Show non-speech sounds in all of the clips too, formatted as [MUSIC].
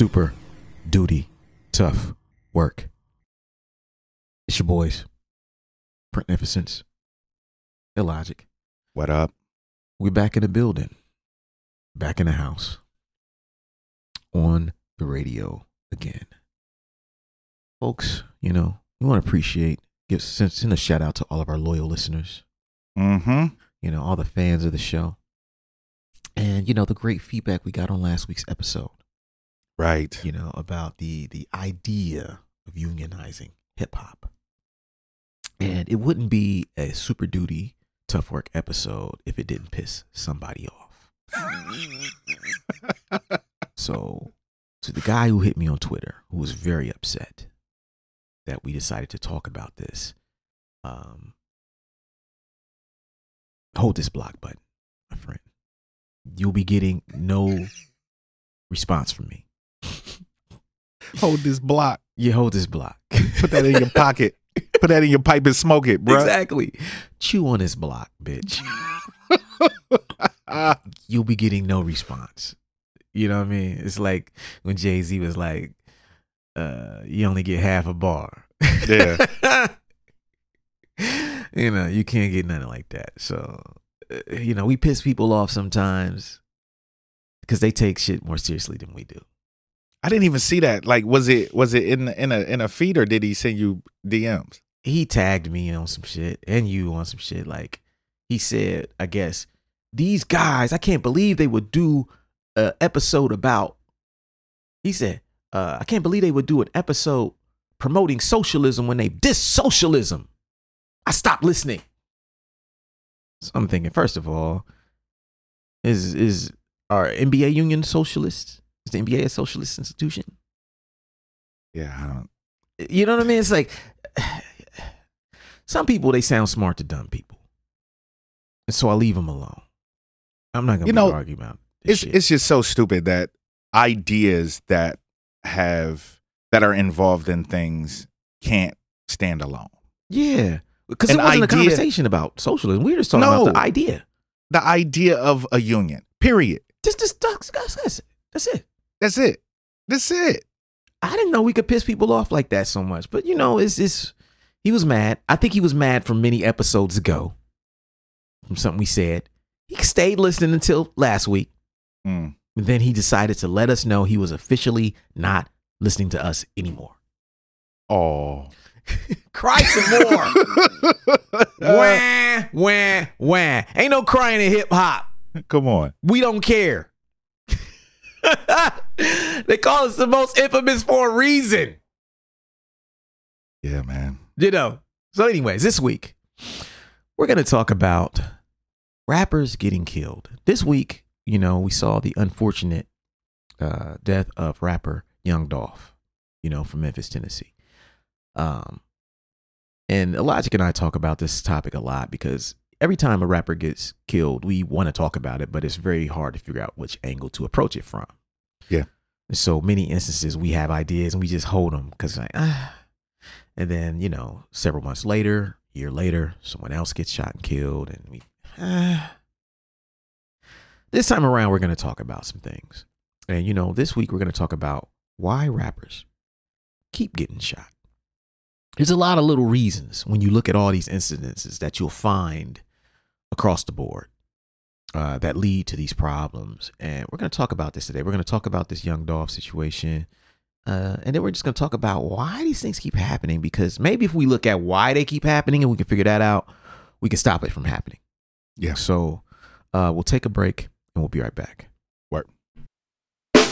super duty tough work. It's your boys, Printnificence, Illogic. What up? We're back in the building, back in the house, on the radio again. Folks, you know, we want to appreciate, give send, send a shout out to all of our loyal listeners, Mm-hmm. you know, all the fans of the show. And, you know, the great feedback we got on last week's episode. Right. you know, about the the idea of unionizing hip hop. And it wouldn't be a super duty tough work episode if it didn't piss somebody off. [LAUGHS] so to the guy who hit me on Twitter, who was very upset that we decided to talk about this, um, hold this block button, my friend. You'll be getting no [LAUGHS] response from me. Hold this block. You hold this block. Put that in your pocket. Put that in your pipe and smoke it, bro. Exactly. Chew on this block, bitch. [LAUGHS] You'll be getting no response. You know what I mean? It's like when Jay Z was like, uh, you only get half a bar. Yeah. [LAUGHS] you know, you can't get nothing like that. So, uh, you know, we piss people off sometimes because they take shit more seriously than we do. I didn't even see that. Like, was it was it in in a in a feed or did he send you DMs? he tagged me on some shit and you on some shit. Like he said, I guess these guys, I can't believe they would do a episode about. He said, uh, I can't believe they would do an episode promoting socialism when they diss socialism. I stopped listening. So I'm thinking, first of all, is is our NBA union socialist? Is the NBA a socialist institution? Yeah, I don't. You know what I mean? It's like some people they sound smart to dumb people, and so I leave them alone. I'm not gonna You know, arguing about It's shit. it's just so stupid that ideas that have that are involved in things can't stand alone. yeah, because it wasn't a conversation about socialism. We were just talking No. about the idea. The idea of a union. Period. Just, just that's it. That's it. That's it. That's it. I didn't know we could piss people off like that so much, but you know, it's it's. He was mad. I think he was mad from many episodes ago, from something we said. He stayed listening until last week. Mm. And then he decided to let us know he was officially not listening to us anymore. Oh. Cry some more. [LAUGHS] wah, wah, wah. Ain't no crying in hip hop. Come on. We don't care. [LAUGHS] [LAUGHS] they call us the most infamous for a reason. Yeah, man. You know. So, anyways, this week, we're going to talk about rappers getting killed. This week, you know, we saw the unfortunate uh, death of rapper Young Dolph, you know, from Memphis, Tennessee. Um, and Logic and I talk about this topic a lot because every time a rapper gets killed, we want to talk about it, but it's very hard to figure out which angle to approach it from. Yeah. So many instances we have ideas and we just hold them because like, ah. And then, you know, several months later, year later, someone else gets shot and killed. And we, ah. This time around, we're going to talk about some things. And, you know, this week we're going to talk about why rappers keep getting shot. There's a lot of little reasons when you look at all these incidences that you'll find across the board uh, that lead to these problems. And we're going to talk about this today. We're going to talk about this young Dolph situation. Uh, and then we're just going to talk about why these things keep happening. Because maybe if we look at why they keep happening and we can figure that out, we can stop it from happening. Yeah. So uh, we'll take a break and we'll be right back.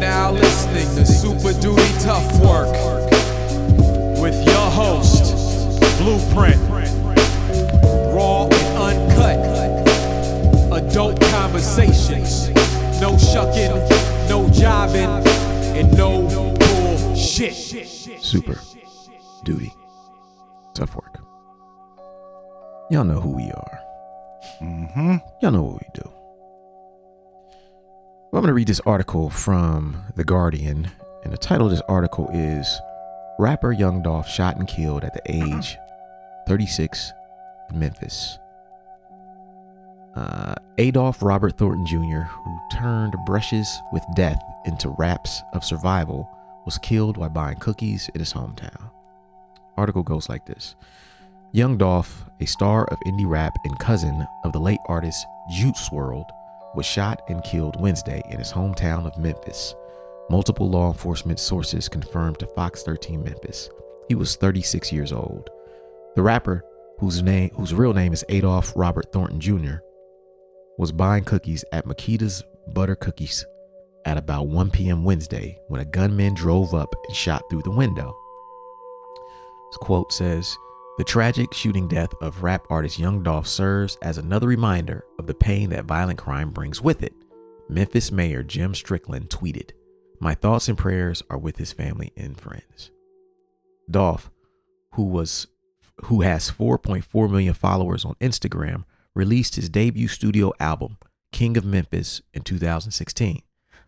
You are now listening to Super Duty Tough Work with your host, Blueprint. Raw and uncut. Adult conversations. No shucking, no jiving, and no bullshit. Super duty. Tough work. Y'all know who we are. Mm-hmm. Y'all know what we do. Well, I'm going to read this article from The Guardian, and the title of this article is Rapper Young Dolph Shot and Killed at the Age 36 in Memphis. Uh, Adolph Robert Thornton Jr., who turned brushes with death into raps of survival, was killed while buying cookies in his hometown. Article goes like this Young Dolph, a star of indie rap and cousin of the late artist Juice WRLD, was shot and killed Wednesday in his hometown of Memphis. Multiple law enforcement sources confirmed to Fox 13 Memphis. He was 36 years old. The rapper, whose name whose real name is Adolph Robert Thornton Jr., was buying cookies at Makeda's Butter Cookies at about 1 p.m. Wednesday when a gunman drove up and shot through the window. This quote says, The tragic shooting death of rap artist Young Dolph serves as another reminder of the pain that violent crime brings with it. Memphis Mayor Jim Strickland tweeted, My thoughts and prayers are with his family and friends. Dolph, who was who has 4.4 million followers on Instagram, released his debut studio album, King of Memphis, in 2016.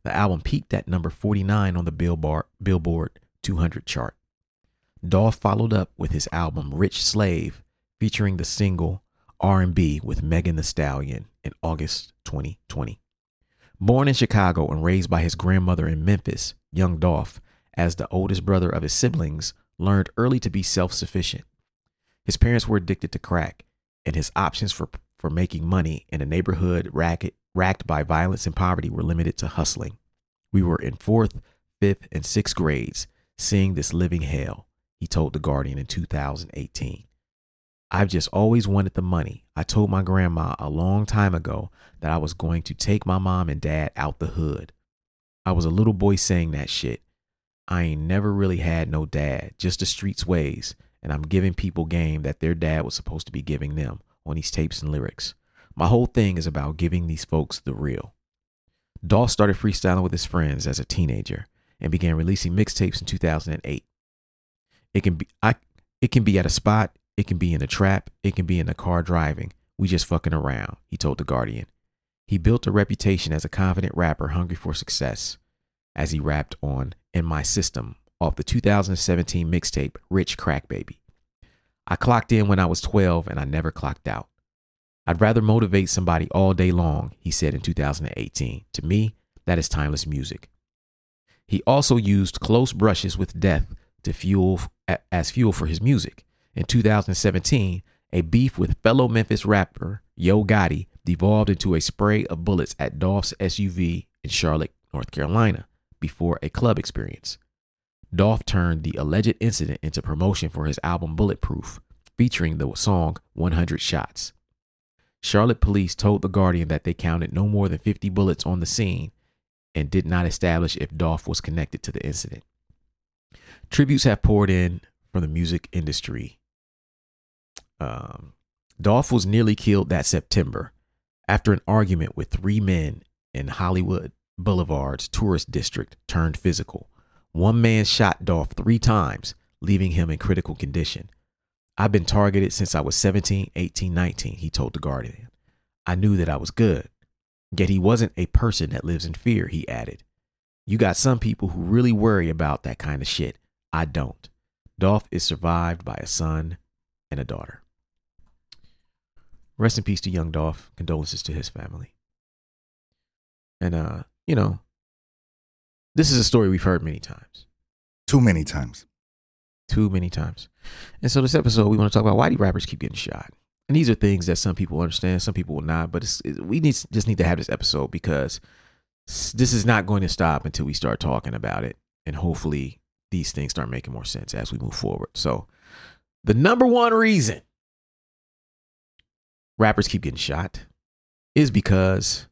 The album peaked at number 49 on the Billboard, Billboard 200 chart. Dolph followed up with his album Rich Slave, featuring the single RNP with Megan Thee Stallion in August 2020. Born in Chicago and raised by his grandmother in Memphis, young Dolph, as the oldest brother of his siblings, learned early to be self-sufficient. His parents were addicted to crack, and his options for, for making money in a neighborhood racket, racked by violence and poverty were limited to hustling. We were in fourth, fifth, and sixth grades, seeing this living hell, he told The Guardian in 2018. I've just always wanted the money. I told my grandma a long time ago that I was going to take my mom and dad out the hood. I was a little boy saying that shit. I ain't never really had no dad, just the streets ways, and I'm giving people game that their dad was supposed to be giving them on these tapes and lyrics. My whole thing is about giving these folks the real. Dolph started freestyling with his friends as a teenager and began releasing mixtapes in 2008. It can be I it can be at a spot, it can be in a trap, it can be in a car driving. We just fucking around, he told The Guardian. He built a reputation as a confident rapper hungry for success as he rapped on In My System off the 2017 mixtape Rich Crack Baby. I clocked in when I was 12 and I never clocked out. I'd rather motivate somebody all day long, he said in 2018. To me, that is timeless music. He also used close brushes with death to fuel as fuel for his music. In 2017, a beef with fellow Memphis rapper Yo Gotti devolved into a spray of bullets at Dolph's SUV in Charlotte, North Carolina, before a club experience. Dolph turned the alleged incident into promotion for his album Bulletproof, featuring the song 100 Shots. Charlotte police told The Guardian that they counted no more than 50 bullets on the scene and did not establish if Dolph was connected to the incident. Tributes have poured in from the music industry. Um, Dolph was nearly killed that September after an argument with three men in Hollywood Boulevard's tourist district turned physical. One man shot Dolph three times, leaving him in critical condition. I've been targeted since I was 17, 18, 19, he told The Guardian. I knew that I was good. Yet he wasn't a person that lives in fear, he added. You got some people who really worry about that kind of shit. I don't. Dolph is survived by a son and a daughter. Rest in peace to young Dolph. Condolences to his family. And uh, you know, this is a story we've heard many times. Too many times. too many times. And so this episode, we want to talk about why do rappers keep getting shot. And these are things that some people understand, some people will not. But it's, it, we need just need to have this episode because this is not going to stop until we start talking about it, and hopefully these things start making more sense as we move forward. So, the number one reason rappers keep getting shot is because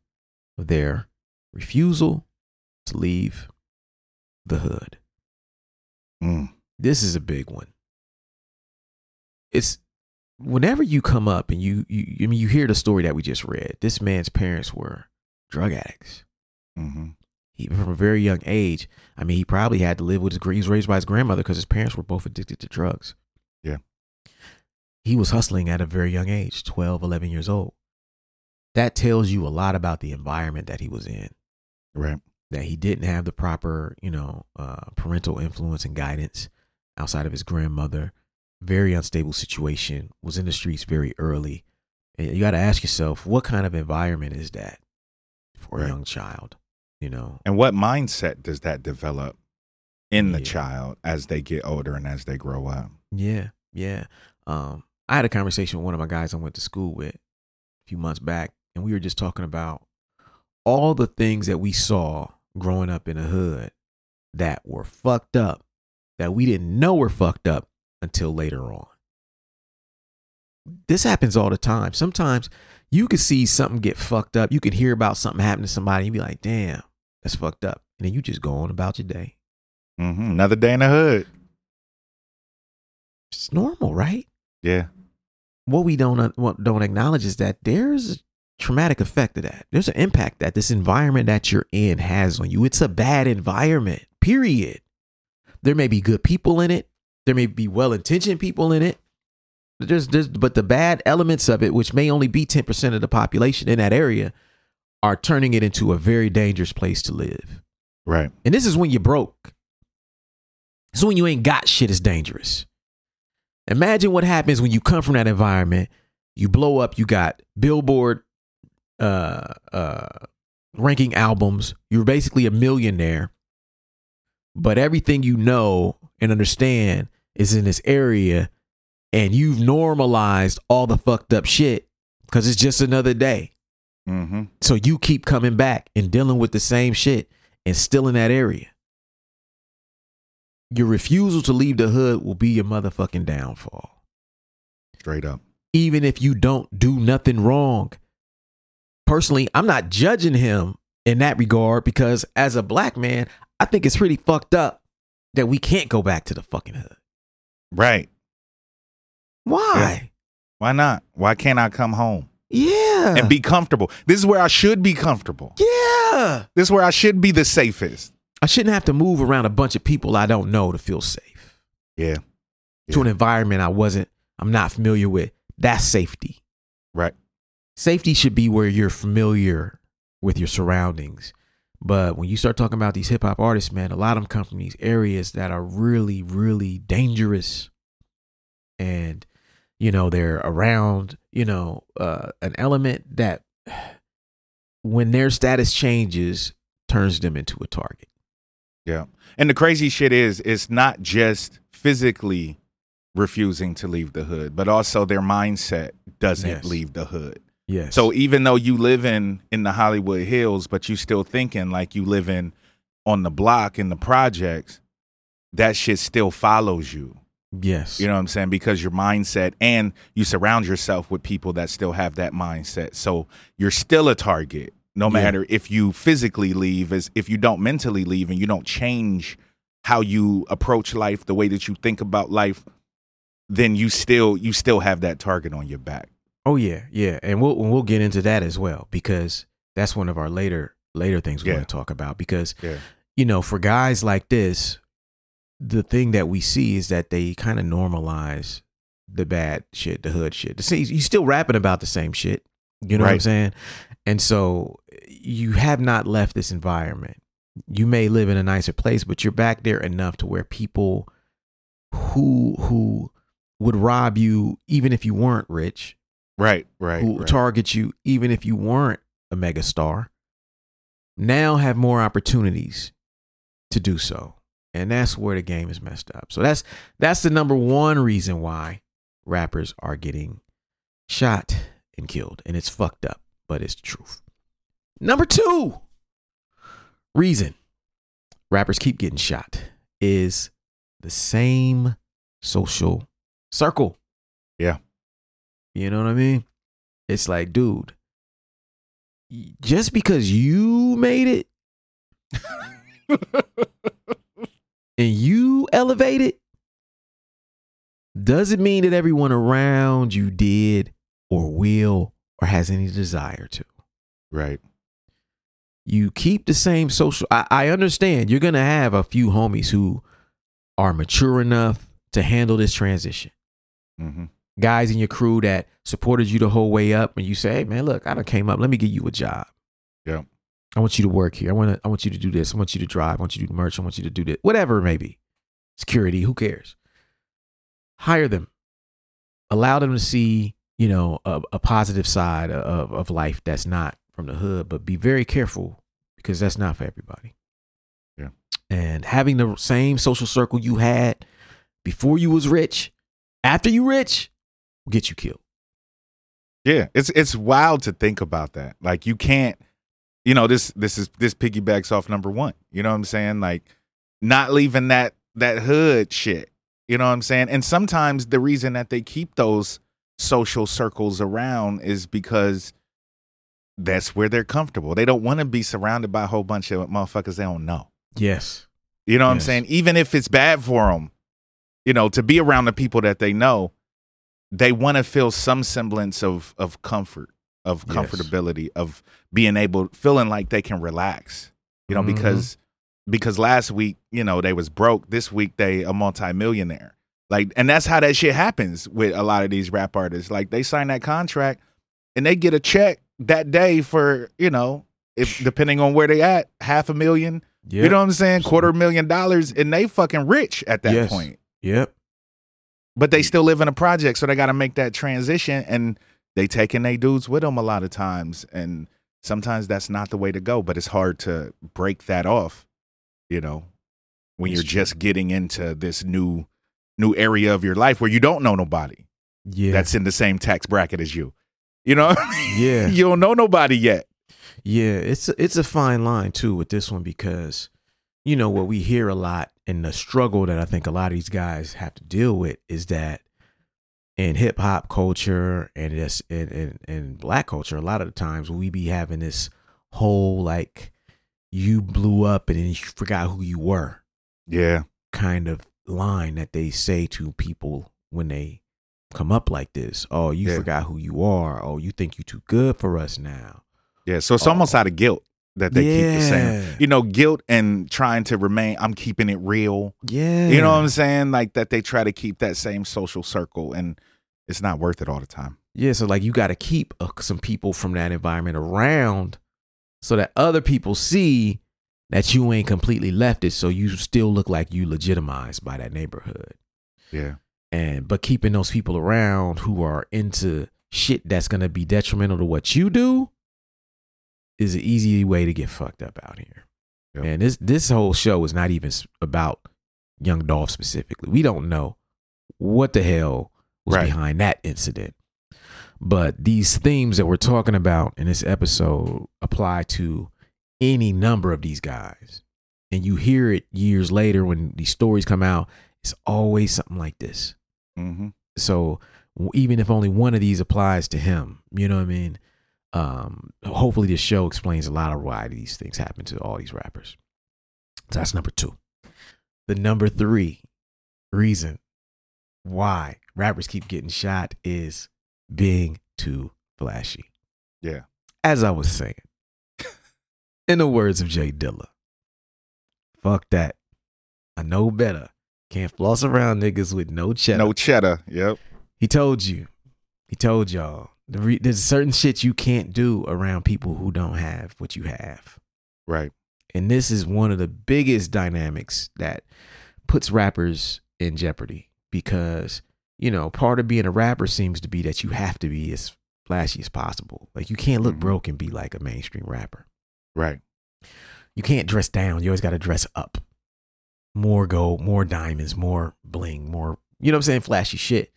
of their refusal to leave the hood. Mm. This is a big one. It's whenever you come up and you, you I mean you hear the story that we just read. This man's parents were drug addicts. hmm He, from a very young age. I mean, he probably had to live with his. He was raised by his grandmother because his parents were both addicted to drugs. Yeah. He was hustling at a very young age, 12, 11 years old. That tells you a lot about the environment that he was in. Right. That he didn't have the proper, you know, uh, parental influence and guidance outside of his grandmother. Very unstable situation. Was in the streets very early. And you got to ask yourself, what kind of environment is that for a young child? You know, And what mindset does that develop in the Yeah. child as they get older and as they grow up? Yeah, yeah. Um, I had a conversation with one of my guys I went to school with a few months back, and we were just talking about all the things that we saw growing up in the hood that were fucked up, that we didn't know were fucked up until later on. This happens all the time. Sometimes you could see something get fucked up. You could hear about something happening to somebody, and be like, damn, that's fucked up. And then you just go on about your day. hmm Another day in the hood. It's normal, right? Yeah. what we don't what don't acknowledge is that there's a traumatic effect of that. There's an impact that this environment that you're in has on you. It's a bad environment. Period. There may be good people in it. There may be well-intentioned people in it. There's, there's but the bad elements of it, which may only be 10% of the population in that area, are turning it into a very dangerous place to live. Right. And this is when you're broke. So when you ain't got shit it's dangerous. Imagine what happens when you come from that environment, you blow up, you got Billboard uh uh ranking albums, you're basically a millionaire. But everything you know and understand is in this area and you've normalized all the fucked up shit cuz it's just another day. Hmm So you keep coming back and dealing with the same shit and still in that area. Your refusal to leave the hood will be your motherfucking downfall. Straight up. Even if you don't do nothing wrong. Personally, I'm not judging him in that regard because as a black man, I think it's pretty fucked up that we can't go back to the fucking hood. Right. Why? Why not? Why can't I come home Yeah. and be comfortable? This is where I should be comfortable. yeah. This is where I should be the safest. I shouldn't have to move around a bunch of people I don't know to feel safe. Yeah. to an environment I wasn't, I'm not familiar with. That's safety. Right. Safety should be where you're familiar with your surroundings. But when you start talking about these hip hop artists, man, a lot of them come from these areas that are really, really dangerous. And, you know, they're around, you know, uh, an element that when their status changes, turns them into a target. Yeah. And the crazy shit is, it's not just physically refusing to leave the hood, but also their mindset doesn't Yes. leave the hood. Yes. So even though you live in in the Hollywood Hills, but you still thinking like you live in on the block in the projects, that shit still follows you. Yes. You know what I'm saying? Because your mindset and you surround yourself with people that still have that mindset. So you're still a target, no Yeah. matter if you physically leave, as if you don't mentally leave and you don't change how you approach life, the way that you think about life, then you still you still have that target on your back. Oh yeah, yeah, and we'll we'll get into that as well because that's one of our later later things we Yeah. want to talk about because Yeah. you know for guys like this, the thing that we see is that they kind of normalize the bad shit, the hood shit. The same, you still rapping about the same shit, you know what I'm saying? And so you have not left this environment. You may live in a nicer place, but you're back there enough to where people who who would rob you even if you weren't rich Right, right. who right. target you even if you weren't a megastar now have more opportunities to do so And that's where the game is messed up. So that's that's the number one reason why rappers are getting shot and killed. And it's fucked up, but it's the truth. Number two reason rappers keep getting shot is the same social circle. Yeah. You know what I mean? It's like, dude, just because you made it [LAUGHS] [LAUGHS] and you elevated doesn't mean that everyone around you did or will or has any desire to. Right. You keep the same social. I, I understand you're going to have a few homies who are mature enough to handle this transition. Mm-hmm. Guys in your crew that supported you the whole way up, and you say, "Hey, man, look, I done came up. Let me give you a job. Yeah. I want you to work here. I want to. I want you to do this. I want you to drive. I want you to do merch. I want you to do this. Whatever it may be. Security. Who cares? Hire them. Allow them to see, you know, a, a positive side of of life that's not from the hood. But be very careful because that's not for everybody. Yeah. And having the same social circle you had before you was rich, after you rich, will get you killed. Yeah, it's it's wild to think about that. Like you can't, you know, this this is this piggybacks off number one. You know what I'm saying? Like not leaving that that hood shit. You know what I'm saying? And sometimes the reason that they keep those social circles around is because that's where they're comfortable. They don't want to be surrounded by a whole bunch of motherfuckers they don't know. Yes. You know what I'm saying? Even if it's bad for them, you know, to be around the people that they know, they want to feel some semblance of of comfort, of Yes. comfortability, of being able feeling like they can relax. You know, Mhm. because because last week, you know, they was broke. This week they a multimillionaire. Like and that's how that shit happens with a lot of these rap artists. Like they sign that contract and they get a check that day for, you know, if depending on where they at, half a million, Yep. you know what I'm saying? Quarter million dollars, and they fucking rich at that Yes. point. Yep. But they still live in a project, so they got to make that transition, and they taking their dudes with them a lot of times, and sometimes that's not the way to go. But it's hard to break that off, you know, when you're just getting into this new new area of your life where you don't know nobody Yeah. that's in the same tax bracket as you. You know, yeah. [LAUGHS] you don't know nobody yet. Yeah, it's a, it's a fine line too with this one because you know what we hear a lot and the struggle that I think a lot of these guys have to deal with is that in hip hop culture and this in, in in black culture, a lot of the times we be having this whole like you blew up and then you forgot who you were Yeah, kind of line that they say to people when they come up like this. Oh, you Yeah. forgot who you are. Oh, you think you too good for us now. yeah. So it's Oh. almost out of guilt that they keep the same. You know, guilt and trying to remain, I'm keeping it real. Yeah. You know what I'm saying? Like that they try to keep that same social circle and it's not worth it all the time. Yeah, so like you got to keep uh, some people from that environment around so that other people see that you ain't completely left it so you still look like you legitimized by that neighborhood. Yeah. And but keeping those people around who are into shit that's going to be detrimental to what you do is an easy way to get fucked up out here. Yep. And this this whole show is not even about Young Dolph specifically. We don't know what the hell was Right. behind that incident. But these themes that we're talking about in this episode apply to any number of these guys. And you hear it years later when these stories come out, it's always something like this. Mm-hmm. So even if only one of these applies to him, you know what I mean? Um, hopefully this show explains a lot of why these things happen to all these rappers. So that's number two. The number three reason why rappers keep getting shot is being too flashy. Yeah. As I was saying, in the words of Jay Dilla, fuck that. I know better. Can't floss around niggas with no cheddar. No cheddar. Yep. He told you. He told y'all. The re- there's certain shit you can't do around people who don't have what you have. Right. And this is one of the biggest dynamics that puts rappers in jeopardy because, you know, part of being a rapper seems to be that you have to be as flashy as possible. Like you can't look Mhm. broke and be like a mainstream rapper. Right. You can't dress down. You always got to dress up. more gold, more diamonds, more bling, more you know what I'm saying, flashy shit.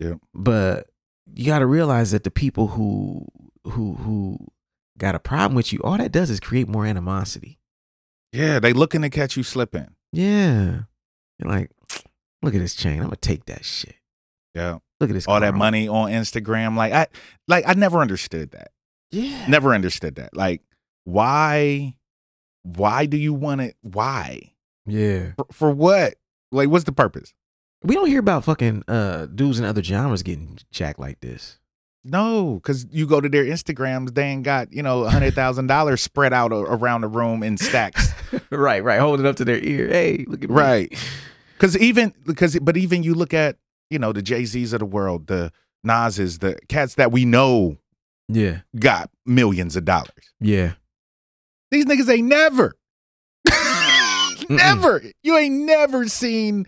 Yeah. But you got to realize that the people who who who got a problem with you, all that does is create more animosity. Yeah, they looking to catch you slipping. Yeah. You're like, look at this chain. I'm gonna take that shit. Yeah. Look at this. All that money on Instagram. Like I like I never understood that. Yeah. Never understood that. Like why why do you want it? Why? Yeah. For, for what? Like what's the purpose? We don't hear about fucking uh dudes in other genres getting jacked like this. No, because you go to their Instagrams, they ain't got, you know, a hundred thousand dollars spread out a- around the room in stacks. [LAUGHS] right, right. Holding up to their ear. Hey, look at me. right. Because even because but even you look at, you know, the Jay-Z's of the world, the Nas's, the cats that we know Yeah. got millions of dollars. Yeah. These niggas ain't never. [LAUGHS] never. You ain't never seen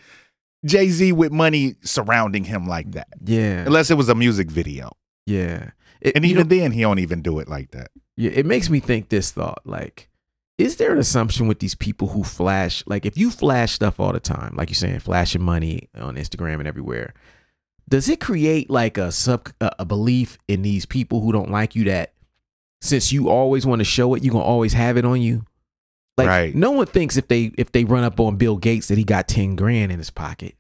Jay-Z with money surrounding him like that. Yeah. Unless it was a music video. Yeah. It, And even then he don't even do it like that. yeah, it makes me think this thought like is there an assumption with these people who flash like if you flash stuff all the time like you're saying flashing money on Instagram and everywhere does it create like a sub a, belief in these people who don't like you that since you always want to show it you're going to always have it on you like Right. no one thinks if they if they run up on Bill Gates that he got 10 grand in his pocket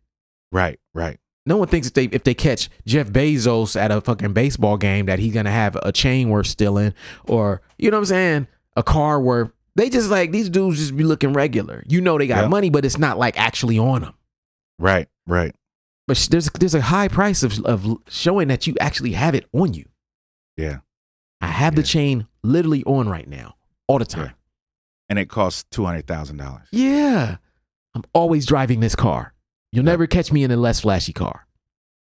Right, right. No one thinks if they if they catch Jeff Bezos at a fucking baseball game that he's gonna have a chain worth stealing or you know what I'm saying a car worth. They just like these dudes just be looking regular. You know they got Yeah. money, but it's not like actually on them. Right, right. But there's there's a high price of of showing that you actually have it on you. Yeah. I have the chain literally on right now, all the time. Yeah. And it costs two hundred thousand dollars. Yeah. I'm always driving this car. You'll Yeah. never catch me in a less flashy car.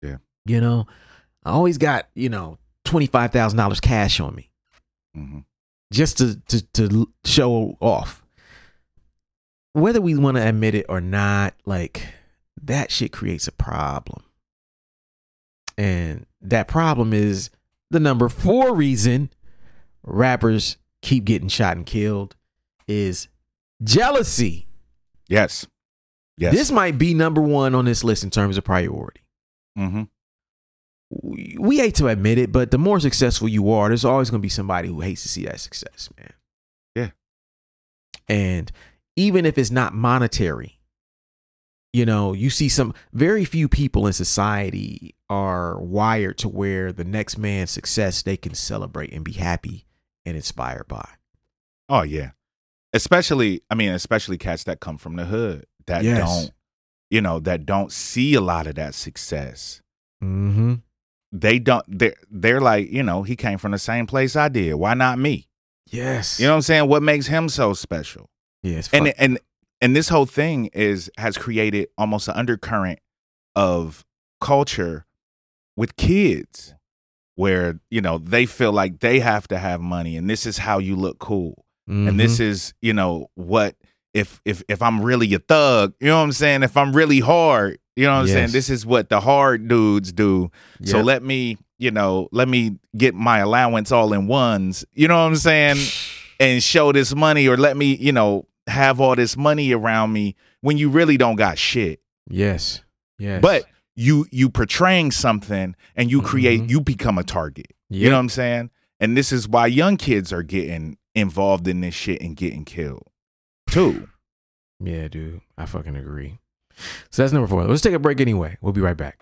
Yeah. You know, I always got, you know, $25,000 cash on me hmm just to, to, to show off. Whether we want to admit it or not, like that shit creates a problem. And that problem is the number four reason rappers keep getting shot and killed is jealousy. Yes. Yes. This might be number one on this list in terms of priority. hmm We, hate to admit it, but the more successful you are, there's always going to be somebody who hates to see that success, man. Yeah. And even if it's not monetary, you know, you see some very few people in society are wired to where the next man's success they can celebrate and be happy and inspired by. Oh yeah. Especially, I mean, especially cats that come from the hood that Yes. don't, you know, that don't see a lot of that success. Mm-hmm. They don't. They're they're like, you know, he came from the same place I did. Why not me? Yes. You know what I'm saying? What makes him so special? yes. and and and this whole thing is has created almost an undercurrent of culture with kids where you know they feel like they have to have money and this is how you look cool and this mm-hmm. is you know what if if if i'm really a thug you know what i'm saying if i'm really hard you know what i'm saying? This is what the hard dudes do. So let me you know let me get my allowance all in ones. You know what i'm saying? [SIGHS] And show this money or let me you know have all this money around me when you really don't got shit. Yes. Yes. but you you portraying something and you create Mhm. you become a target. You know what i'm saying? And this is why young kids are getting involved in this shit and getting killed too. [SIGHS] Yeah, dude. I fucking agree. So that's number four. Let's take a break anyway. We'll be right back.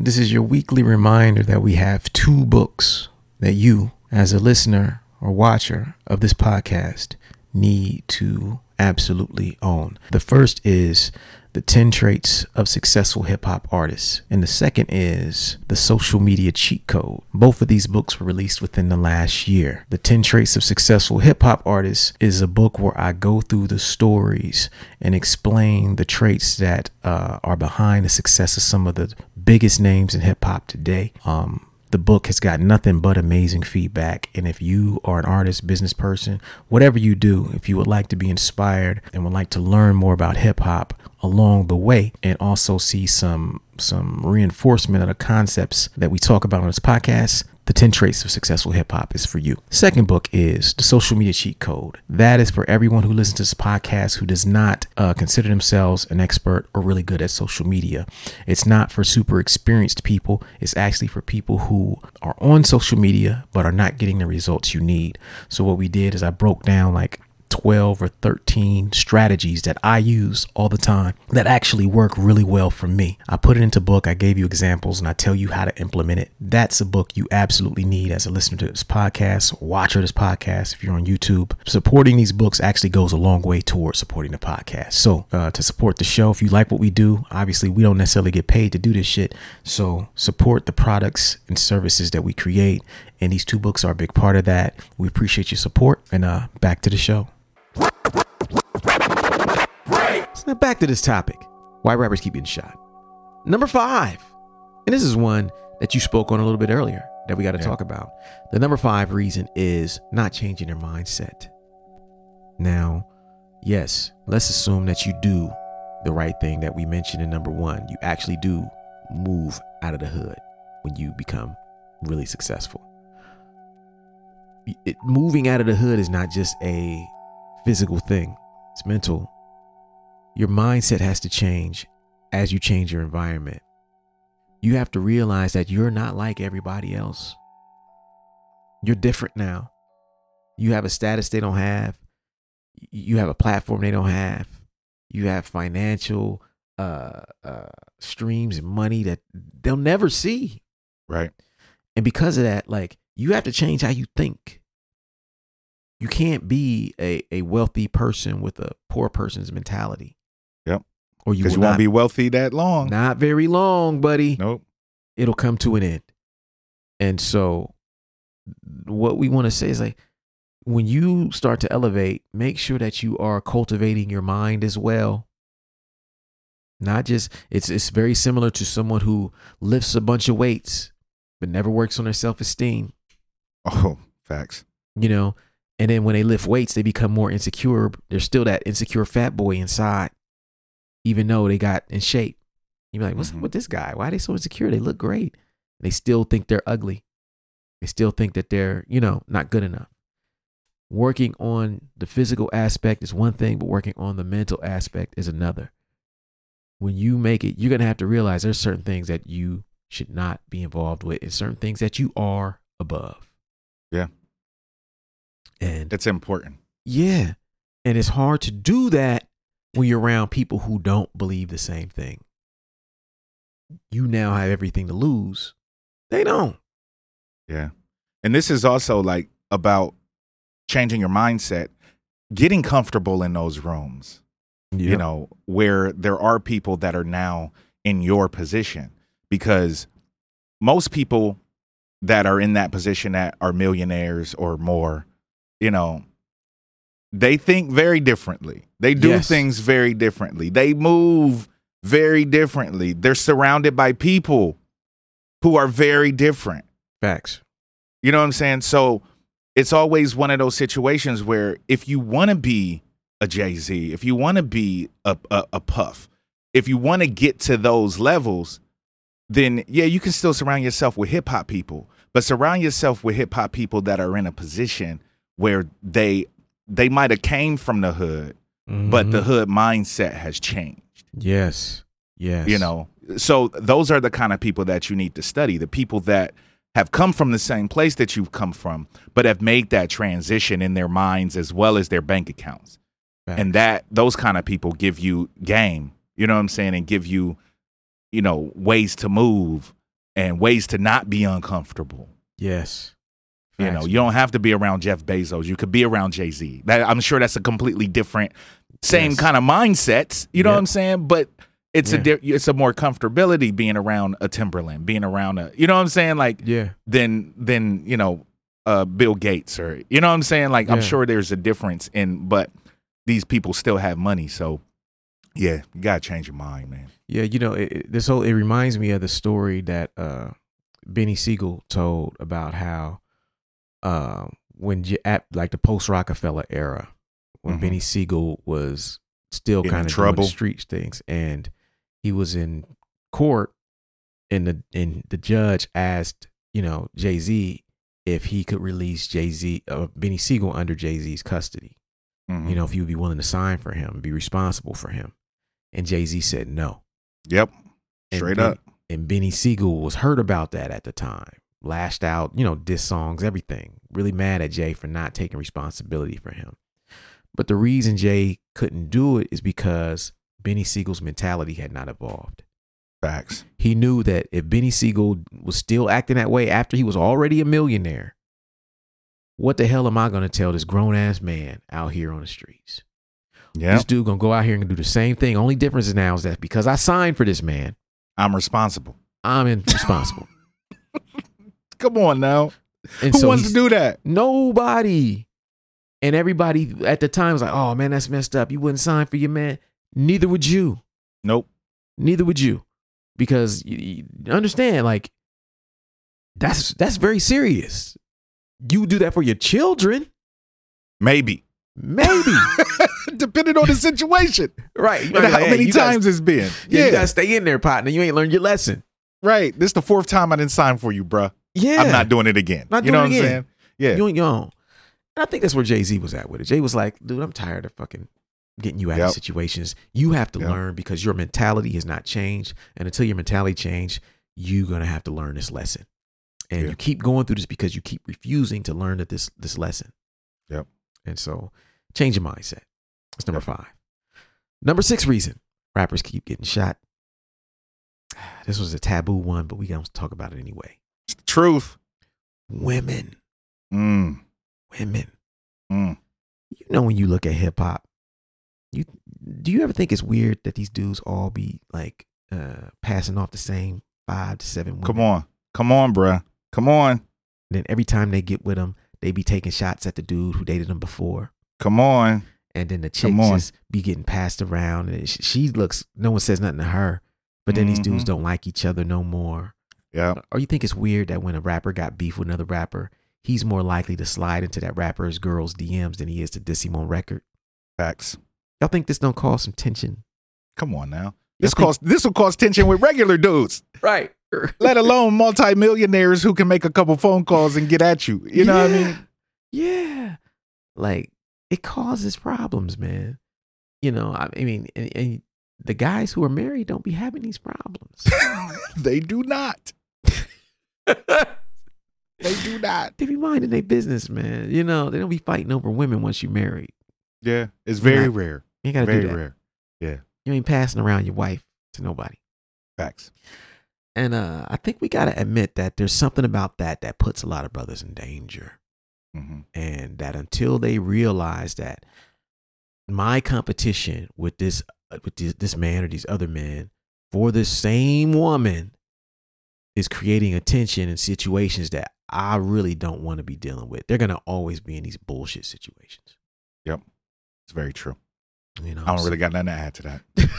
This is your weekly reminder that we have two books that you, as a listener or watcher of this podcast, need to absolutely own. The first is The 10 Traits of Successful Hip Hop Artists, and the second is The Social Media Cheat Code. Both of these books were released within the last year. The 10 Traits of Successful Hip Hop Artists is a book where I go through the stories and explain the traits that uh, are behind the success of some of the biggest names in hip hop today. Um, the book has got nothing but amazing feedback. And if you are an artist, business person, whatever you do, if you would like to be inspired and would like to learn more about hip hop along the way and also see some some reinforcement of the concepts that we talk about on this podcast, The 10 Traits of Successful Hip Hop is for you. Second book is The Social Media Cheat Code. That is for everyone who listens to this podcast who does not uh, consider themselves an expert or really good at social media. It's not for super experienced people. It's actually for people who are on social media but are not getting the results you need. So what we did is I broke down like 12 or 13 strategies that I use all the time that actually work really well for me. I put it into book, I gave you examples and I tell you how to implement it. That's a book you absolutely need as a listener to this podcast, watcher this podcast if you're on YouTube. Supporting these books actually goes a long way towards supporting the podcast. So, uh, to support the show, if you like what we do, obviously we don't necessarily get paid to do this shit. So, support the products and services that we create and these two books are a big part of that. We appreciate your support and uh back to the show. So now back to this topic why rappers keep getting shot. Number five, and this is one that you spoke on a little bit earlier that we got to Yeah. talk about. The number five reason is not changing their mindset. Now, yes, let's assume that you do the right thing that we mentioned in number one. You actually do move out of the hood when you become really successful. It, moving out of the hood is not just a physical thing, it's mental. Your mindset has to change as you change your environment. You have to realize that you're not like everybody else. You're different now. You have a status they don't have. You have a platform they don't have. You have financial uh, uh, streams and money that they'll never see. Right. And because of that, like you have to change how you think. You can't be a, a wealthy person with a poor person's mentality. Yep. Or you will you won't be wealthy that long. not very long, buddy. Nope. It'll come to an end. And so what we want to say is like when you start to elevate, make sure that you are cultivating your mind as well. Not just it's it's very similar to someone who lifts a bunch of weights but never works on their self-esteem, Oh, facts. you know. And then when they lift weights, they become more insecure. There's still that insecure fat boy inside, even though they got in shape. You're like, what's up Mhm. with this guy? Why are they so insecure? They look great. They still think they're ugly. They still think that they're, you know, not good enough. Working on the physical aspect is one thing, but working on the mental aspect is another. When you make it, you're going to have to realize there's certain things that you should not be involved with and certain things that you are above. Yeah. And It's important. yeah. And it's hard to do that when you're around people who don't believe the same thing. You now have everything to lose. They don't. Yeah. And this is also like about changing your mindset, getting comfortable in those rooms, you know, where there are people that are now in your position. Because most people that are in that position that are millionaires or more, you know, they think very differently. They do Yes. things very differently. They move very differently. They're surrounded by people who are very different. Facts. You know what I'm saying? So it's always one of those situations where if you want to be a Jay Z, if you want to be a, a, a Puff, if you want to get to those levels, then yeah, you can still surround yourself with hip hop people, but surround yourself with hip hop people that are in a position where they they might have came from the hood, but the Mhm. hood mindset has changed yes. Yes. you know so those are the kind of people that you need to study the people that have come from the same place that you've come from but have made that transition in their minds as well as their bank accounts and that those kind of people give you game you know what i'm saying and give you you know ways to move and ways to not be uncomfortable yes. You know you don't have to be around jeff bezos you could be around jay-z that i'm sure that's a completely different same Yes. kind of mindsets you know Yep. what i'm saying but it's Yeah. a it's a more comfortability being around a Timbaland being around a you know what i'm saying like Yeah. than than you know uh bill gates or you know what i'm saying like i'm sure there's a difference in but these people still have money so yeah you gotta change your mind man Yeah, you know, it, it- this whole it reminds me of the story that uh Beanie Sigel told about how um when J- at like the post Rockefeller era when Mhm. Beanie Sigel was still kind of trouble. street things and he was in court and the and the judge asked you know, Jay Z if he could release Jay Z, uh, Beanie Sigel under Jay Z's custody. Mhm. You know, if he would be willing to sign for him, be responsible for him. And Jay Z said no. Yep. Straight Ben- up. And Beanie Sigel was hurt about that at the time. Lashed out, you know, diss songs, everything. Really mad at Jay for not taking responsibility for him. But the reason Jay couldn't do it is because Beanie Sigel's mentality had not evolved. Facts. He knew that if Beanie Sigel was still acting that way after he was already a millionaire, what the hell am I going to tell this grown ass man out here on the streets? Yeah. This dude going to go out here and do the same thing. Only difference now is that because I signed for this man, I'm responsible. I'm in- responsible. [LAUGHS] Come on now. And Who so wants to do that? Nobody. And everybody at the time was like, oh man, that's messed up. You wouldn't sign for your man. Neither would you. Nope. Neither would you. Because you, you understand, like, that's that's very serious. You do that for your children, Maybe. maybe. [LAUGHS] Depending on the situation. right. And be how hey, many times it's been. yeah, Yeah. you gotta stay in there, partner. You ain't learned your lesson. right. This is the fourth time I didn't sign for you, bruh. Yeah. I'm not doing it again. Not you know what doing I'm it saying? Yeah. You ain't your own. And I think that's where Jay Z was at with it. Jay was like, dude, I'm tired of fucking getting you out Yep. of situations. You have to Yep. learn because your mentality has not changed. And until your mentality change, you're gonna have to learn this lesson. And Yeah. you keep going through this because you keep refusing to learn that this this lesson. Yep. And so change your mindset. That's number Yep. five. Number six reason rappers keep getting shot. [SIGHS] This was a taboo one, but we gonna talk about it anyway. It's the truth. Women. Mm. Women. Mm. you know when you look at hip hop, you do you ever think it's weird that these dudes all be like uh passing off the same five to seven women? Come on. Come on, bruh. Come on. And then every time they get with them, they be taking shots at the dude who dated them before. Come on. And then the chick just be getting passed around, and she, she looks. No one says nothing to her, but then these dudes Mhm. don't like each other no more. Yeah. Or you think it's weird that when a rapper got beef with another rapper, he's more likely to slide into that rapper's girl's DMs than he is to diss him on record? Facts. Y'all think this don't cause some tension? Come on now. This think- cause this will cause tension with regular dudes, Right. [LAUGHS] let alone multimillionaires who can make a couple phone calls and get at you. You know what I mean? Yeah. Like it causes problems, man. You know, I, I mean, and, and the guys who are married don't be having these problems. [LAUGHS] they do not. [LAUGHS] They do not. they be minding their business, man. You know, they don't be fighting over women once you're married. Yeah. It's very Not- rare. You ain't gotta Very do that. rare. Yeah. You ain't passing around your wife to nobody. Facts. And uh, I think we gotta admit that there's something about that that puts a lot of brothers in danger. hmm and that until they realize that my competition with this uh, with this, this man or these other men for the same woman is creating attention in situations that I really don't want to be dealing with. They're gonna always be in these bullshit situations. Yep, it's very true. You know, I don't really got nothing to add to that. [LAUGHS]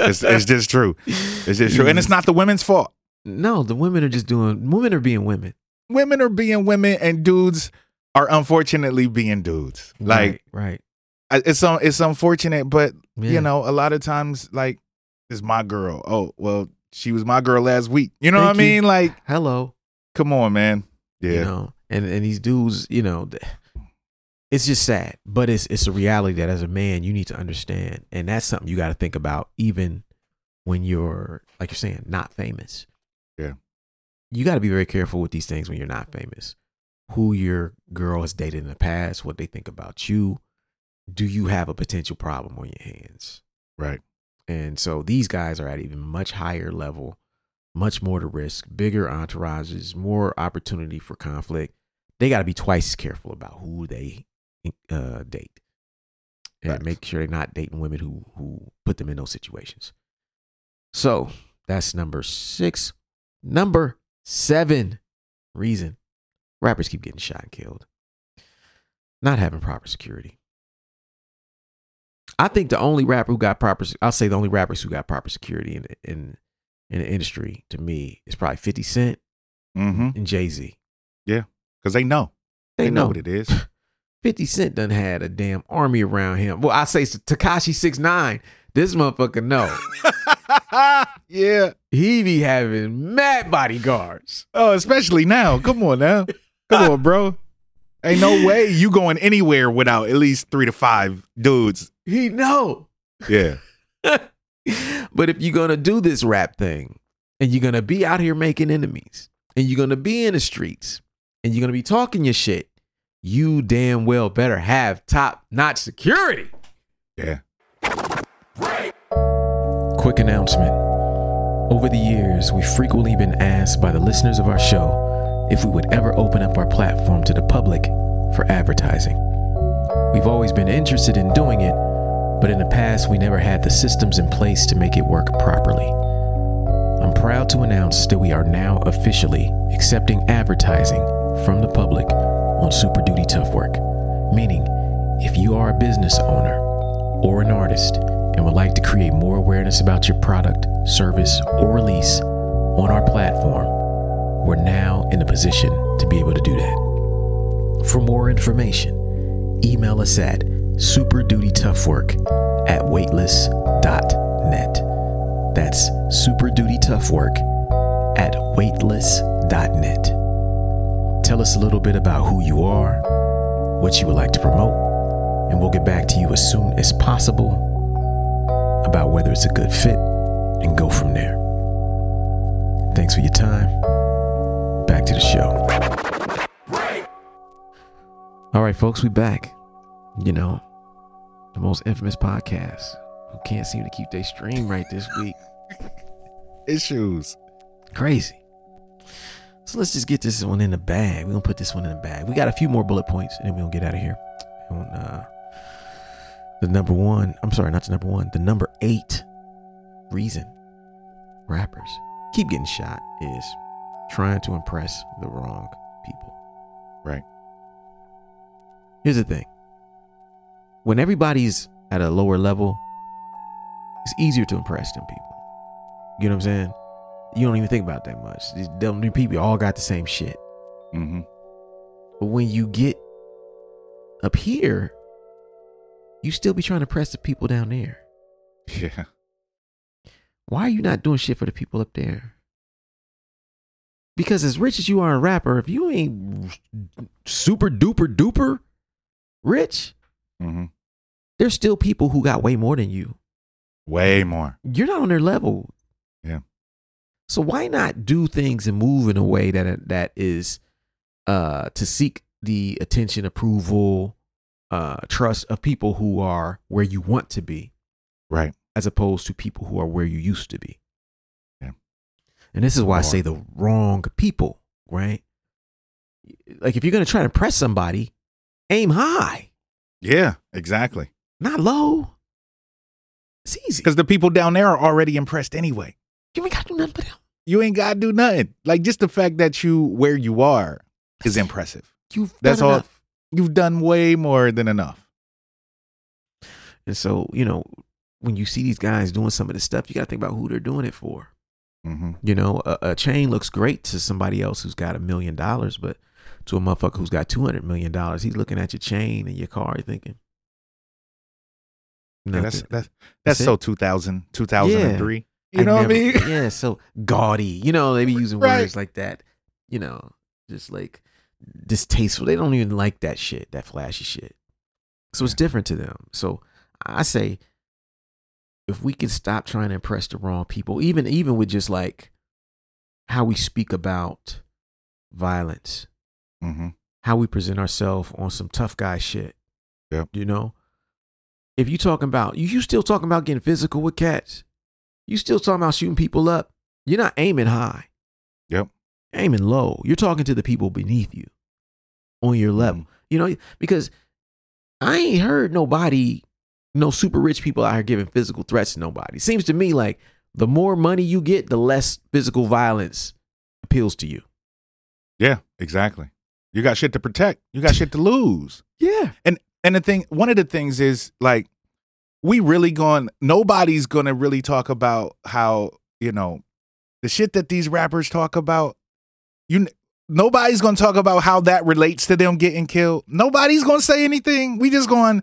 It's, it's just true. It's just true. And it's not the women's fault. No, the women are just doing. Women are being women. Women are being women and dudes are unfortunately being dudes. Like right, right. It's it's unfortunate, but Yeah. you know, a lot of times like it's my girl. Oh, well, she was my girl last week. You know what I Thank you. mean? Like, Hello. come on, man. Yeah. You know, and and these dudes, you know, it's just sad, but it's it's a reality that as a man you need to understand, and that's something you got to think about, even when you're like you're saying not famous. Yeah. you got to be very careful with these things when you're not famous. Who your girl has dated in the past, what they think about you. Do you have a potential problem on your hands? Right. And so these guys are at even much higher level, much more to risk, bigger entourages, more opportunity for conflict. They got to be twice as careful about who they uh, date and Facts. make sure they're not dating women who who put them in those situations. So that's number six. Number seven reason rappers keep getting shot and killed. Not having proper security. I think the only rapper who got proper I'll say the only rappers who got proper security in in in the industry to me is probably 50 Cent Mm-hmm. and Jay-Z. Yeah, because they know. They, They, know. know what it is. [LAUGHS] 50 Cent done had a damn army around him. Well, I say Tekashi Six Nine. This motherfucker know. [LAUGHS] yeah. He be having mad bodyguards. Oh, especially now. Come on now. Come on, bro. Ain't no way you going anywhere without at least three to five dudes. He know. Yeah. [LAUGHS] but if you're gonna do this rap thing and you're gonna be out here making enemies and you're gonna be in the streets and you're gonna be talking your shit, you damn well better have top notch security. Yeah. Quick announcement. Over the years, we've frequently been asked by the listeners of our show if we would ever open up our platform to the public for advertising. We've always been interested in doing it, but in the past, we never had the systems in place to make it work properly. I'm proud to announce that we are now officially accepting advertising from the public on Super Duty Tough Work, meaning if you are a business owner or an artist and would like to create more awareness about your product, service, or release on our platform, we're now in a position to be able to do that. For more information, email us at superdutytoughwork at weightless.net. That's superdutytoughwork at weightless.net. Tell us a little bit about who you are, what you would like to promote, and we'll get back to you as soon as possible about whether it's a good fit and go from there. Thanks for your time. Back to the show. All right, folks, we back. You know, the most infamous podcast who can't seem to keep their stream right this week. [LAUGHS] Issues. Crazy. So let's just get this one in the bag. We're gonna put this one in the bag. We got a few more bullet points and then we're gonna get out of here. On, uh, the number one, I'm sorry, not the number one, the number eight reason rappers keep getting shot is trying to impress the wrong people. Right. Here's the thing when everybody's at a lower level, it's easier to impress them people. You know what I'm saying? You don't even think about that much. These dumb people all got the same shit. Mm-hmm. But when you get up here, you still be trying to press the people down there. [LAUGHS] Yeah. Why are you not doing shit for the people up there? Because as rich as you are a rapper, if you ain't super duper duper rich, Mm-hmm. there's still people who got way more than you. Way more. You're not on their level. Yeah. So why not do things and move in a way that that is uh to seek the attention, approval, uh trust of people who are where you want to be Right. as opposed to people who are where you used to be. And this is why I say the wrong people, right? Like if you're gonna try to impress somebody, aim high, Yeah. Exactly. not low. It's easy. Because the people down there are already impressed anyway. You ain't gotta do nothing for them. You ain't got to do nothing. Like just the fact that you where you are is impressive. You've That's all. enough. You've done way more than enough. And so, you know, when you see these guys doing some of this stuff, you got to think about who they're doing it for. Mm-hmm. You know, a, a chain looks great to somebody else who's got a million dollars, but to a motherfucker who's got two hundred million dollars, he's looking at your chain and your car, thinking, Yeah, that's that's that's That's so 2000, 2003. You I know what I mean? [LAUGHS] Yeah, so gaudy. You know, they be using Right. words like that. You know, just like distasteful. They don't even like that shit, that flashy shit. So it's different to them. So I say, if we can stop trying to impress the wrong people, even even with just like how we speak about violence, Mm-hmm. how we present ourselves on some tough guy shit. Yep. You know, if you talking about you, you still talking about getting physical with cats. You still talking about shooting people up. You're not aiming high. Yep. Aiming low. You're talking to the people beneath you, on your level. You know, because I ain't heard nobody, no super rich people out here giving physical threats to nobody. Seems to me like the more money you get, the less physical violence appeals to you. Yeah, exactly. You got shit to protect. You got shit to lose. Yeah. And and the thing, one of the things is like, we really going. Nobody's gonna really talk about how you know the shit that these rappers talk about. You, nobody's gonna talk about how that relates to them getting killed. Nobody's gonna say anything. We just going,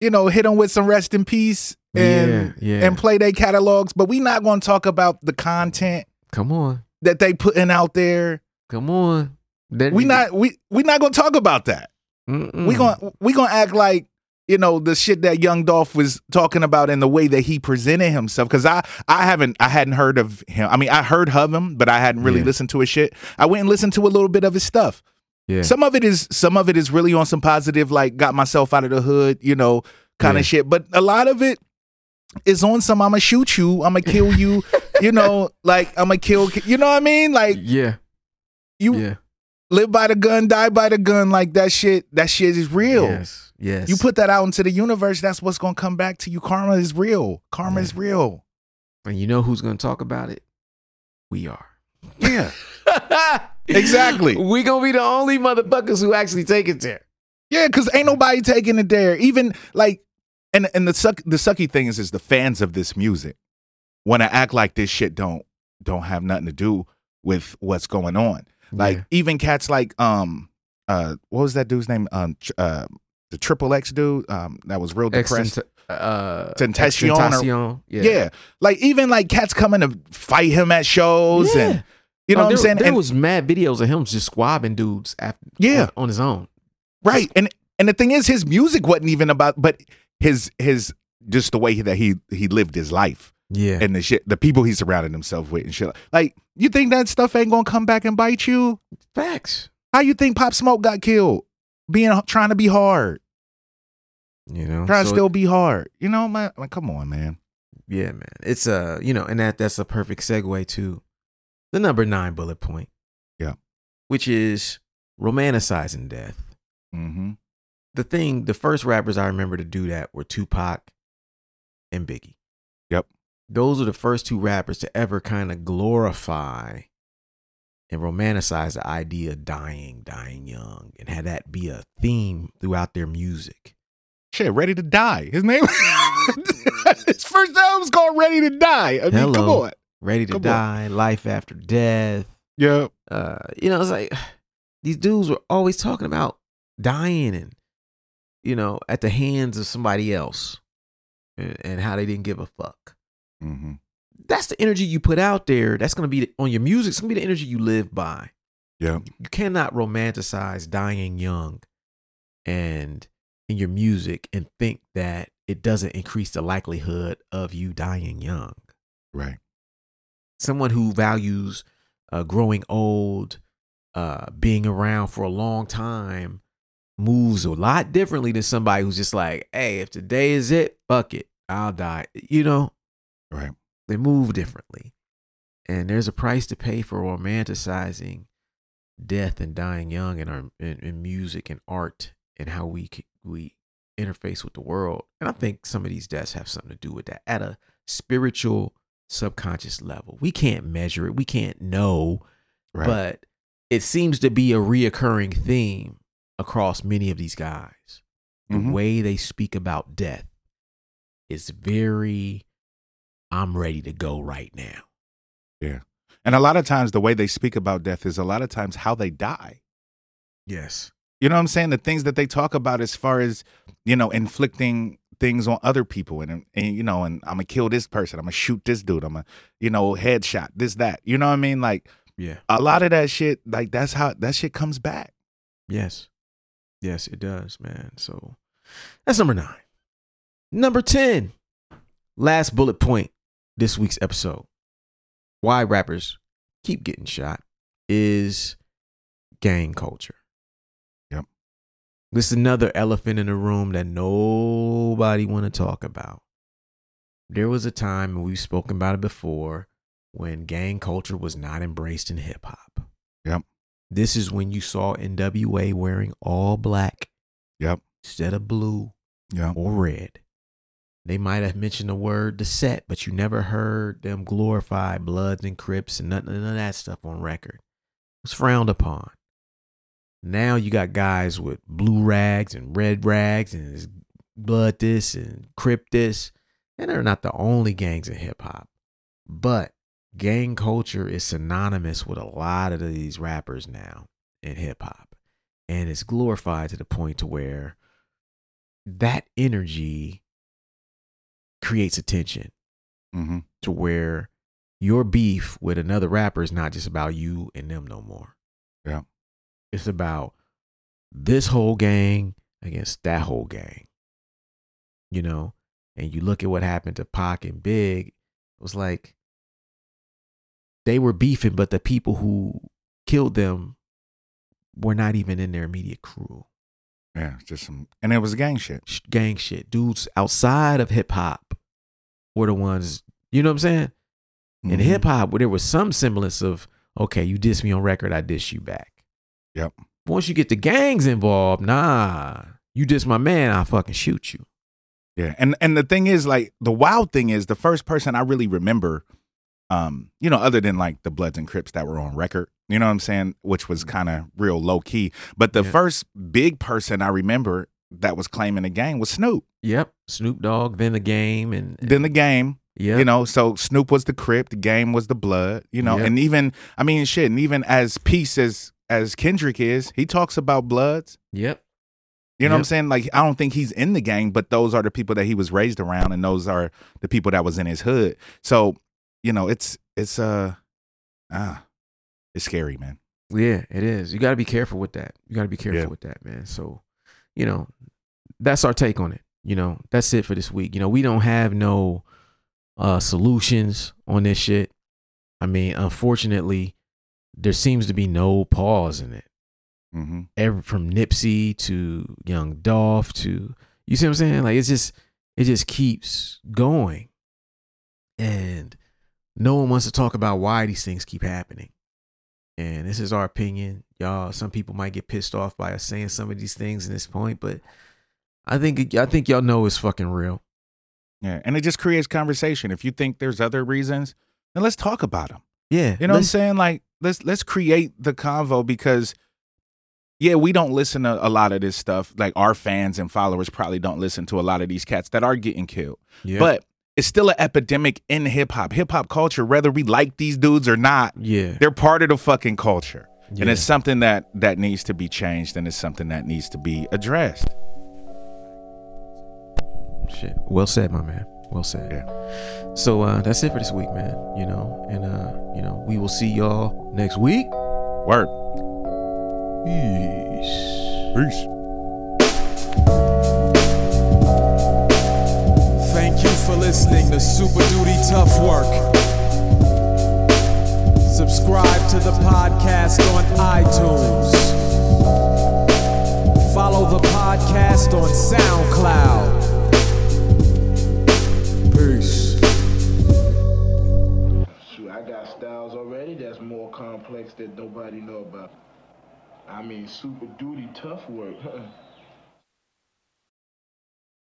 you know, hit them with some rest in peace and yeah, yeah. and play their catalogs, but we not to talk about the content Come on, that they putting out there. come on. That- We not we we not to talk about that. Mm-mm. We to we to act like you know the shit that Young Dolph was talking about in the way that he presented himself because I I haven't I hadn't heard of him. I mean I heard of him, but I hadn't really Yeah. listened to his shit. I went and listened to a little bit of his stuff. Yeah. Some of it is some of it is really on some positive, like got myself out of the hood, you know, kind Yeah. of shit. But a lot of it is on some I'ma shoot you, I'ma kill you, [LAUGHS] you know, like I'ma kill you know what I mean? Like yeah, you yeah. live by the gun, die by the gun, like that shit, that shit is real. Yes, yes. You put that out into the universe, that's what's gonna come back to you. Karma is real. Karma Yeah. is real. and you know who's gonna talk about it? We are. [LAUGHS] Yeah. [LAUGHS] Exactly. [LAUGHS] we gonna be the only motherfuckers who actually take it there. Yeah, because ain't nobody taking it there. Even like, and and the suck the sucky thing is, is the fans of this music want to act like this shit don't don't have nothing to do with what's going on. Like Yeah. even cats like um uh what was that dude's name um uh the triple X dude um that was real depressed. Extent- uh, Tentacion or- yeah. yeah. like even like cats coming to fight him at shows Yeah. and you know Oh, what I'm saying. There And- was mad videos of him just squabbing dudes after, Yeah. on, on his own. Right. And and the thing is his music wasn't even about but his his just the way that he he lived his life Yeah, and the shit the people he surrounded himself with and shit. Like you think that stuff ain't gonna come back and bite you? facts. How you think Pop Smoke got killed? Being trying to be hard. You know, Trying to still be hard. You know, man like come on, man. yeah, man. It's a you know, and that that's a perfect segue to the number nine bullet point. Yeah. which is romanticizing death. Mm-hmm. the thing, the first rappers I remember to do that were Tupac and Biggie. Yep. Those are the first two rappers to ever kind of glorify and romanticize the idea of dying, dying young, and have that be a theme throughout their music. Shit, ready to die. His name [LAUGHS] his first album's called Ready to Die. I mean, come on. Ready to Come on. die, life after death. Yeah. Uh, you know, it's like [SIGHS] these dudes were always talking about dying and, you know, at the hands of somebody else and, and how they didn't give a fuck. Mm-hmm. that's the energy you put out there. That's gonna be the- on your music. It's gonna be the energy you live by. Yeah. You cannot romanticize dying young, and in your music, and think that it doesn't increase the likelihood of you dying young. Right. Someone who values uh, growing old, uh, being around for a long time, moves a lot differently than somebody who's just like, "Hey, if today is it, fuck it, I'll die." You know, Right. they move differently. And there's a price to pay for romanticizing death and dying young in our in, in music and art and how we we interface with the world. And I think some of these deaths have something to do with that at a spiritual subconscious level. We can't measure it. We can't know, Right. but it seems to be a reoccurring theme across many of these guys. The Mhm. way they speak about death is very I'm ready to go right now. Yeah. And a lot of times, the way they speak about death is a lot of times how they die. Yes. You know what I'm saying? The things that they talk about as far as, you know, inflicting things on other people and, and you know, and I'm to kill this person. I'm to shoot this dude. I'm to, you know, headshot this, that. You know what I mean? Like Yeah. a lot of that shit, like that's how that shit comes back. Yes. Yes, it does, man. So that's number nine. Number 10. Last bullet point this week's episode. Why rappers keep getting shot is gang culture. Yep. This is another elephant in the room that nobody want to talk about. There was a time, and we've spoken about it before, when gang culture was not embraced in hip hop. Yep. This is when you saw NWA wearing all black Yep. instead of blue Yeah. or red. They might have mentioned the word the set, but you never heard them glorify Bloods and Crips and none, none of that stuff on record. It was frowned upon. Now you got guys with blue rags and red rags and blood this and crip this. And they're not the only gangs in hip hop. But gang culture is synonymous with a lot of these rappers now in hip hop. And it's glorified to the point to where that energy creates attention hmm to where your beef with another rapper is not just about you and them no more. Yeah. It's about this whole gang against that whole gang. You know, and you look at what happened to Pac and Big, it was like they were beefing, but the people who killed them were not even in their immediate crew. Yeah, it's just some, and it was gang shit. Gang shit. Dudes outside of hip hop were the ones, you know what I'm saying? In Mhm. hip hop, where there was some semblance of, okay, you diss me on record, I diss you back. Yep. Once you get the gangs involved, nah, you diss my man, I'll fucking shoot you. Yeah, and and the thing is, like, the wild thing is, the first person I really remember, um, you know, other than like the Bloods and Crips that were on record, you know what I'm saying, which was kind of real low key. But the Yeah. first big person I remember that was claiming the gang was Snoop. Yep. Snoop Dogg, then the game, and Then the game, yeah, you know, so Snoop was the Crip, the game was the Blood, you know, Yeah. and even I mean, shit, and even as peace as as Kendrick is, he talks about Bloods. yep, You know what I'm saying? Like I don't think he's in the gang, but those are the people that he was raised around, and those are the people that was in his hood. So, you know, it's it's uh ah, it's scary, man. yeah, it is. You got to be careful with that. You got to be careful Yeah. with that, man. So, you know, that's our take on it. You know, that's it for this week. You know, we don't have no uh solutions on this shit. I mean, unfortunately, there seems to be no pause in it. hmm every from Nipsey to Young Dolph to you see what I'm saying? Like it's just it just keeps going. And no one wants to talk about why these things keep happening. And this is our opinion. Y'all, some people might get pissed off by us saying some of these things in this point, but I think I think y'all know it's fucking real. Yeah, and it just creates conversation. If you think there's other reasons, then let's talk about them. Yeah. You know what I'm saying? Like let's let's create the convo because yeah, we don't listen to a lot of this stuff. Like our fans and followers probably don't listen to a lot of these cats that are getting killed. Yeah. But it's still an epidemic in hip hop. Hip hop culture, whether we like these dudes or not, yeah. they're part of the fucking culture. And it's something that that needs to be changed and it's something that needs to be addressed. Shit. Well said, my man. Well said. Yeah. So uh that's it for this week, man. You know, and uh, you know, we will see y'all next week. Word. Peace. Peace. Thank you for listening to Super Duty Tough Work. Subscribe to the podcast on iTunes. Follow the podcast on SoundCloud. Peace. Shoot, I got styles already that's more complex that nobody know about. I mean, super duty tough work.